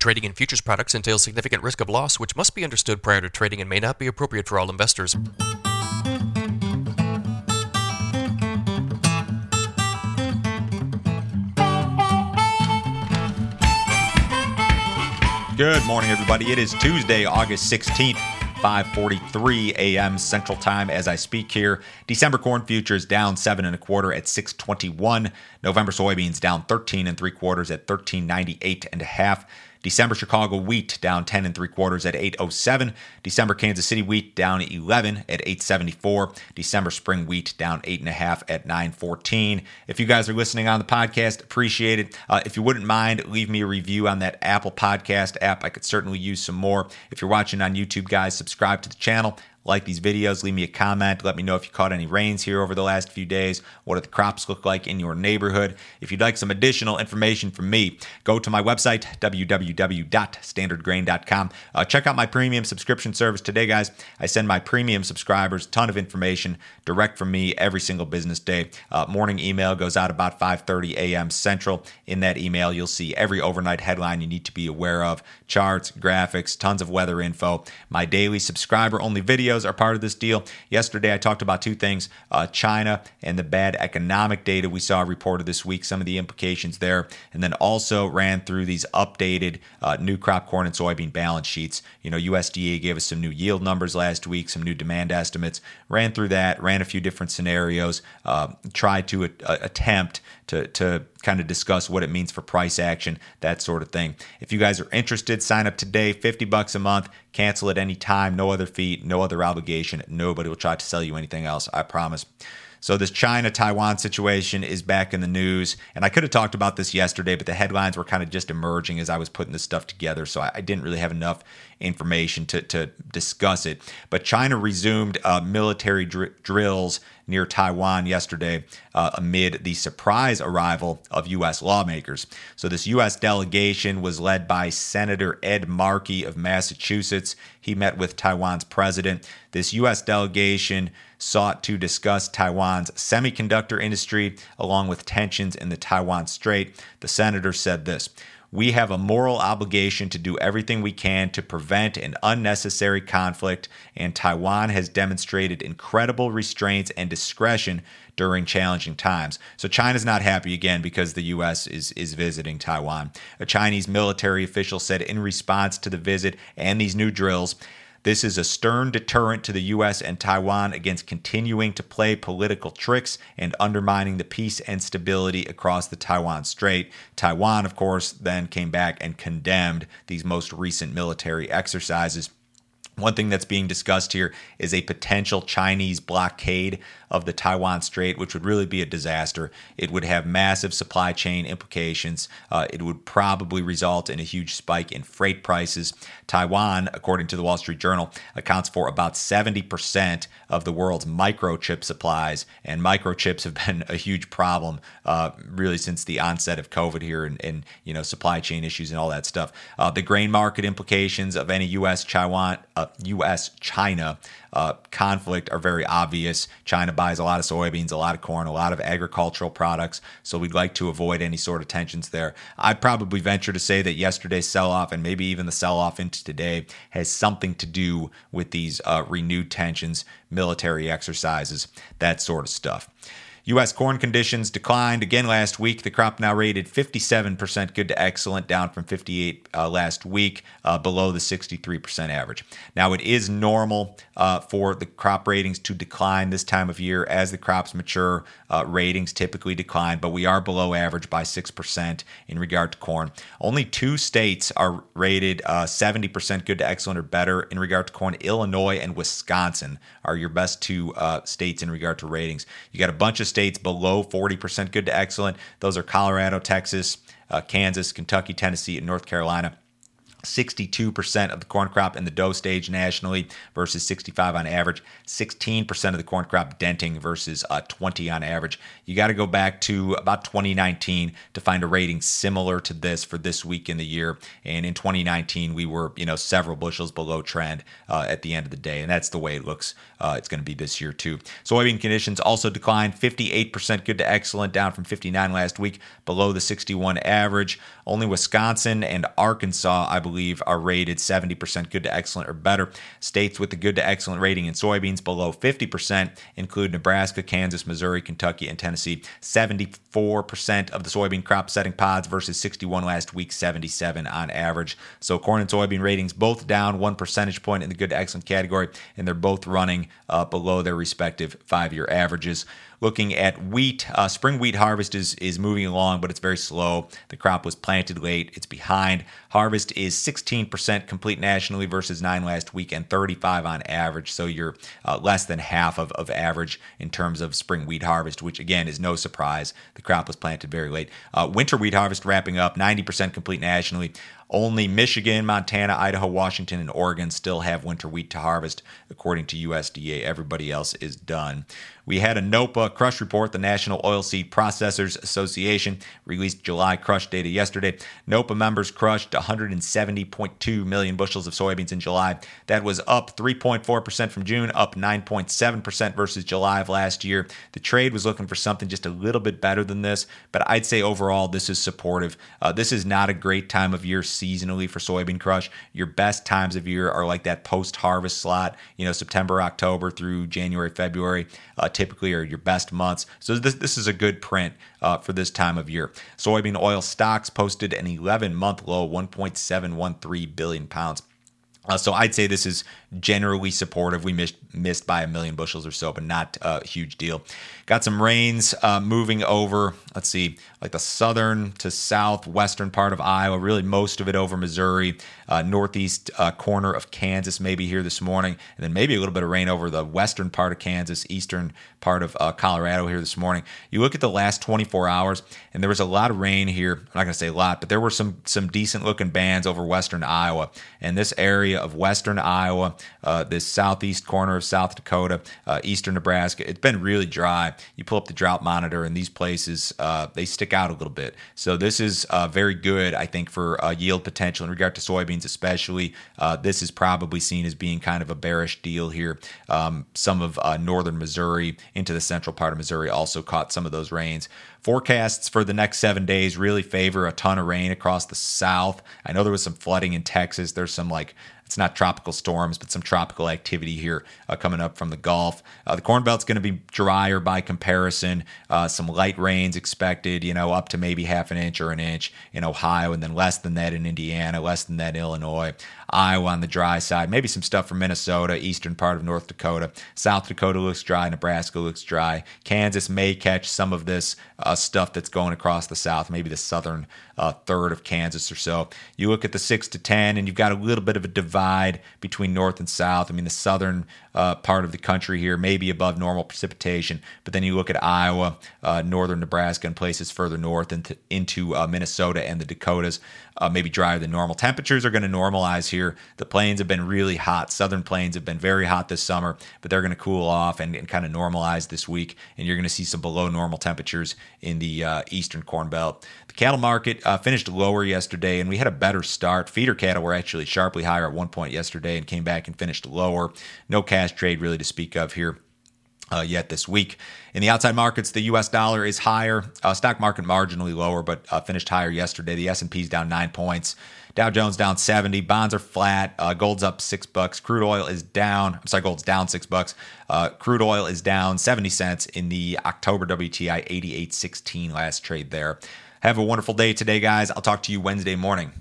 Trading in futures products entails significant risk of loss, which must be understood prior to trading and may not be appropriate for all investors. Good morning, everybody. It is Tuesday, August 16th. 5:43 a.m. Central Time as I speak here. December corn futures down seven and a quarter at 621. November soybeans down 13 and three quarters at 1398 and a half. December Chicago wheat down 10 and 3 quarters at 807. December Kansas City wheat down 11 at 874. December spring wheat down 8.5 at 914. If you guys are listening on the podcast, appreciate it. Uh, if you wouldn't mind, leave me a review on that Apple Podcast app. I could certainly use some more. If you're watching on YouTube, guys, subscribe to the channel like these videos, leave me a comment. Let me know if you caught any rains here over the last few days. What do the crops look like in your neighborhood? If you'd like some additional information from me, go to my website, www.standardgrain.com. Uh, check out my premium subscription service today, guys. I send my premium subscribers a ton of information direct from me every single business day. Uh, morning email goes out about 5.30 a.m. Central. In that email, you'll see every overnight headline you need to be aware of, charts, graphics, tons of weather info, my daily subscriber-only videos, videos are part of this deal. Yesterday, I talked about two things uh, China and the bad economic data we saw reported this week, some of the implications there, and then also ran through these updated uh, new crop corn and soybean balance sheets. You know, USDA gave us some new yield numbers last week, some new demand estimates, ran through that, ran a few different scenarios, uh, tried to a- attempt to, to kind of discuss what it means for price action, that sort of thing. If you guys are interested, sign up today, 50 bucks a month, cancel at any time, no other fee, no other obligation. Nobody will try to sell you anything else, I promise. So this China Taiwan situation is back in the news, and I could have talked about this yesterday, but the headlines were kind of just emerging as I was putting this stuff together, so I, didn't really have enough information to, to discuss it. But China resumed uh, military dr- drills near Taiwan yesterday uh, amid the surprise arrival of U.S. lawmakers. So, this U.S. delegation was led by Senator Ed Markey of Massachusetts. He met with Taiwan's president. This U.S. delegation sought to discuss Taiwan's semiconductor industry along with tensions in the Taiwan Strait. The senator said this. We have a moral obligation to do everything we can to prevent an unnecessary conflict, and Taiwan has demonstrated incredible restraints and discretion during challenging times. So China's not happy again because the US is is visiting Taiwan. A Chinese military official said in response to the visit and these new drills, this is a stern deterrent to the U.S. and Taiwan against continuing to play political tricks and undermining the peace and stability across the Taiwan Strait. Taiwan, of course, then came back and condemned these most recent military exercises. One thing that's being discussed here is a potential Chinese blockade of the Taiwan Strait, which would really be a disaster. It would have massive supply chain implications. Uh, it would probably result in a huge spike in freight prices. Taiwan, according to the Wall Street Journal, accounts for about 70% of the world's microchip supplies, and microchips have been a huge problem uh, really since the onset of COVID here and, and, you know supply chain issues and all that stuff. Uh, the grain market implications of any U.S. Taiwan, U.S. China uh, conflict are very obvious. China buys a lot of soybeans, a lot of corn, a lot of agricultural products, so we'd like to avoid any sort of tensions there. I'd probably venture to say that yesterday's sell off and maybe even the sell off into today has something to do with these uh, renewed tensions, military exercises, that sort of stuff. U.S. corn conditions declined again last week. The crop now rated 57% good to excellent, down from 58 uh, last week, uh, below the 63% average. Now, it is normal uh, for the crop ratings to decline this time of year as the crops mature. Uh, ratings typically decline, but we are below average by 6% in regard to corn. Only two states are rated 70% uh, good to excellent or better in regard to corn. Illinois and Wisconsin are your best two uh, states in regard to ratings. You got a bunch of states below 40% good to excellent. Those are Colorado, Texas, uh, Kansas, Kentucky, Tennessee, and North Carolina. 62% of the corn crop in the dough stage nationally versus 65 on average 16% of the corn crop denting versus uh, 20 on average. You got to go back to about 2019 to find a rating similar to this for this week in the year. And in 2019 we were you know several bushels below trend uh, at the end of the day. And that's the way it looks uh, it's going to be this year too. Soybean conditions also declined 58% good to excellent. Down from 59 last week below the 61 average. Only wisconsin and arkansas i believe believe are rated 70% good to excellent or better. States with the good to excellent rating in soybeans below 50% include Nebraska, Kansas, Missouri, Kentucky, and Tennessee. 74% of the soybean crop setting pods versus 61 last week, 77 on average. So corn and soybean ratings both down one percentage point in the good to excellent category, and they're both running uh, below their respective five year averages looking at wheat. Uh, spring wheat harvest is, is moving along, but it's very slow. The crop was planted late, it's behind. Harvest is 16% complete nationally versus 9 last week and 35 on average. So you're uh, less than half of, of average in terms of spring wheat harvest, which again is no surprise. The crop was planted very late. Uh, winter wheat harvest wrapping up 90% complete nationally. Only Michigan, Montana, Idaho, Washington, and Oregon still have winter wheat to harvest, according to USDA. Everybody else is done. We had a NOPA crush report. The National Oilseed Processors Association released July crush data yesterday. NOPA members crushed 170.2 million bushels of soybeans in July. That was up 3.4% from June, up 9.7% versus July of last year. The trade was looking for something just a little bit better than this, but I'd say overall this is supportive. Uh, this is not a great time of year seasonally for soybean crush. Your best times of year are like that post harvest slot, you know, September, October through January, February. Uh, typically are your best months. So this, this is a good print uh, for this time of year. Soybean oil stocks posted an 11 month low, 1.713 billion pounds. Uh, so I'd say this is generally supportive. We missed missed by a million bushels or so, but not a huge deal. Got some rains uh, moving over. Let's see, like the southern to southwestern part of Iowa. Really, most of it over Missouri, uh, northeast uh, corner of Kansas, maybe here this morning, and then maybe a little bit of rain over the western part of Kansas, eastern part of uh, Colorado here this morning. You look at the last 24 hours, and there was a lot of rain here. I'm not going to say a lot, but there were some some decent looking bands over western Iowa, and this area of western Iowa uh, this southeast corner of South Dakota, uh, eastern Nebraska. It's been really dry. You pull up the drought monitor, and these places uh, they stick out a little bit. So this is uh, very good, I think, for uh, yield potential in regard to soybeans, especially. This is probably seen as being kind of a bearish deal here. Um, some of northern Missouri into the central part of Missouri also caught some of those rains. Forecasts for the next seven days really favor a ton of rain across the south. I know there was some flooding in Texas. There's some like it's not tropical storms, but some tropical activity here uh, coming up from the Gulf. Uh, the Corn Belt's going to be drier by comparison. Uh, some light rains expected, you know, up to maybe half an inch or an inch in Ohio, and then less than that in Indiana, less than that in Illinois. Iowa on the dry side, maybe some stuff from Minnesota, eastern part of North Dakota. South Dakota looks dry, Nebraska looks dry. Kansas may catch some of this uh, stuff that's going across the south, maybe the southern uh, third of Kansas or so. You look at the 6 to 10, and you've got a little bit of a divide between north and south. I mean, the southern uh, part of the country here, maybe above normal precipitation. But then you look at Iowa, uh, northern Nebraska, and places further north into, into uh, Minnesota and the Dakotas, uh, maybe drier than normal. Temperatures are going to normalize here. The plains have been really hot. Southern plains have been very hot this summer, but they're going to cool off and, and kind of normalize this week. And you're going to see some below normal temperatures in the uh, eastern Corn Belt. The cattle market uh, finished lower yesterday, and we had a better start. Feeder cattle were actually sharply higher at one point yesterday and came back and finished lower. No cash trade really to speak of here. Uh, yet this week. In the outside markets, the U.S. dollar is higher. Uh, stock market marginally lower, but uh, finished higher yesterday. The S&P is down nine points. Dow Jones down 70. Bonds are flat. Uh, gold's up six bucks. Crude oil is down. I'm sorry, gold's down six bucks. Uh, crude oil is down 70 cents in the October WTI 88.16 last trade there. Have a wonderful day today, guys. I'll talk to you Wednesday morning.